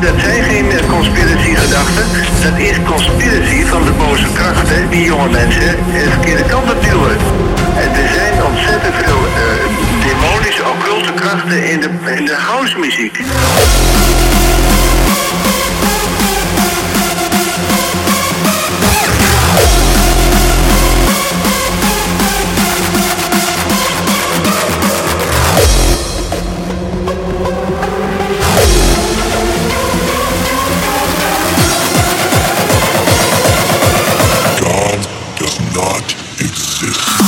dat zijn geen eh, conspiratiegedachten, Dat is conspiratie van de boze krachten die jonge mensen de verkeerde kant op duwen. En er zijn ontzettend veel eh, demonische, occulte krachten in de, in de house muziek. exist.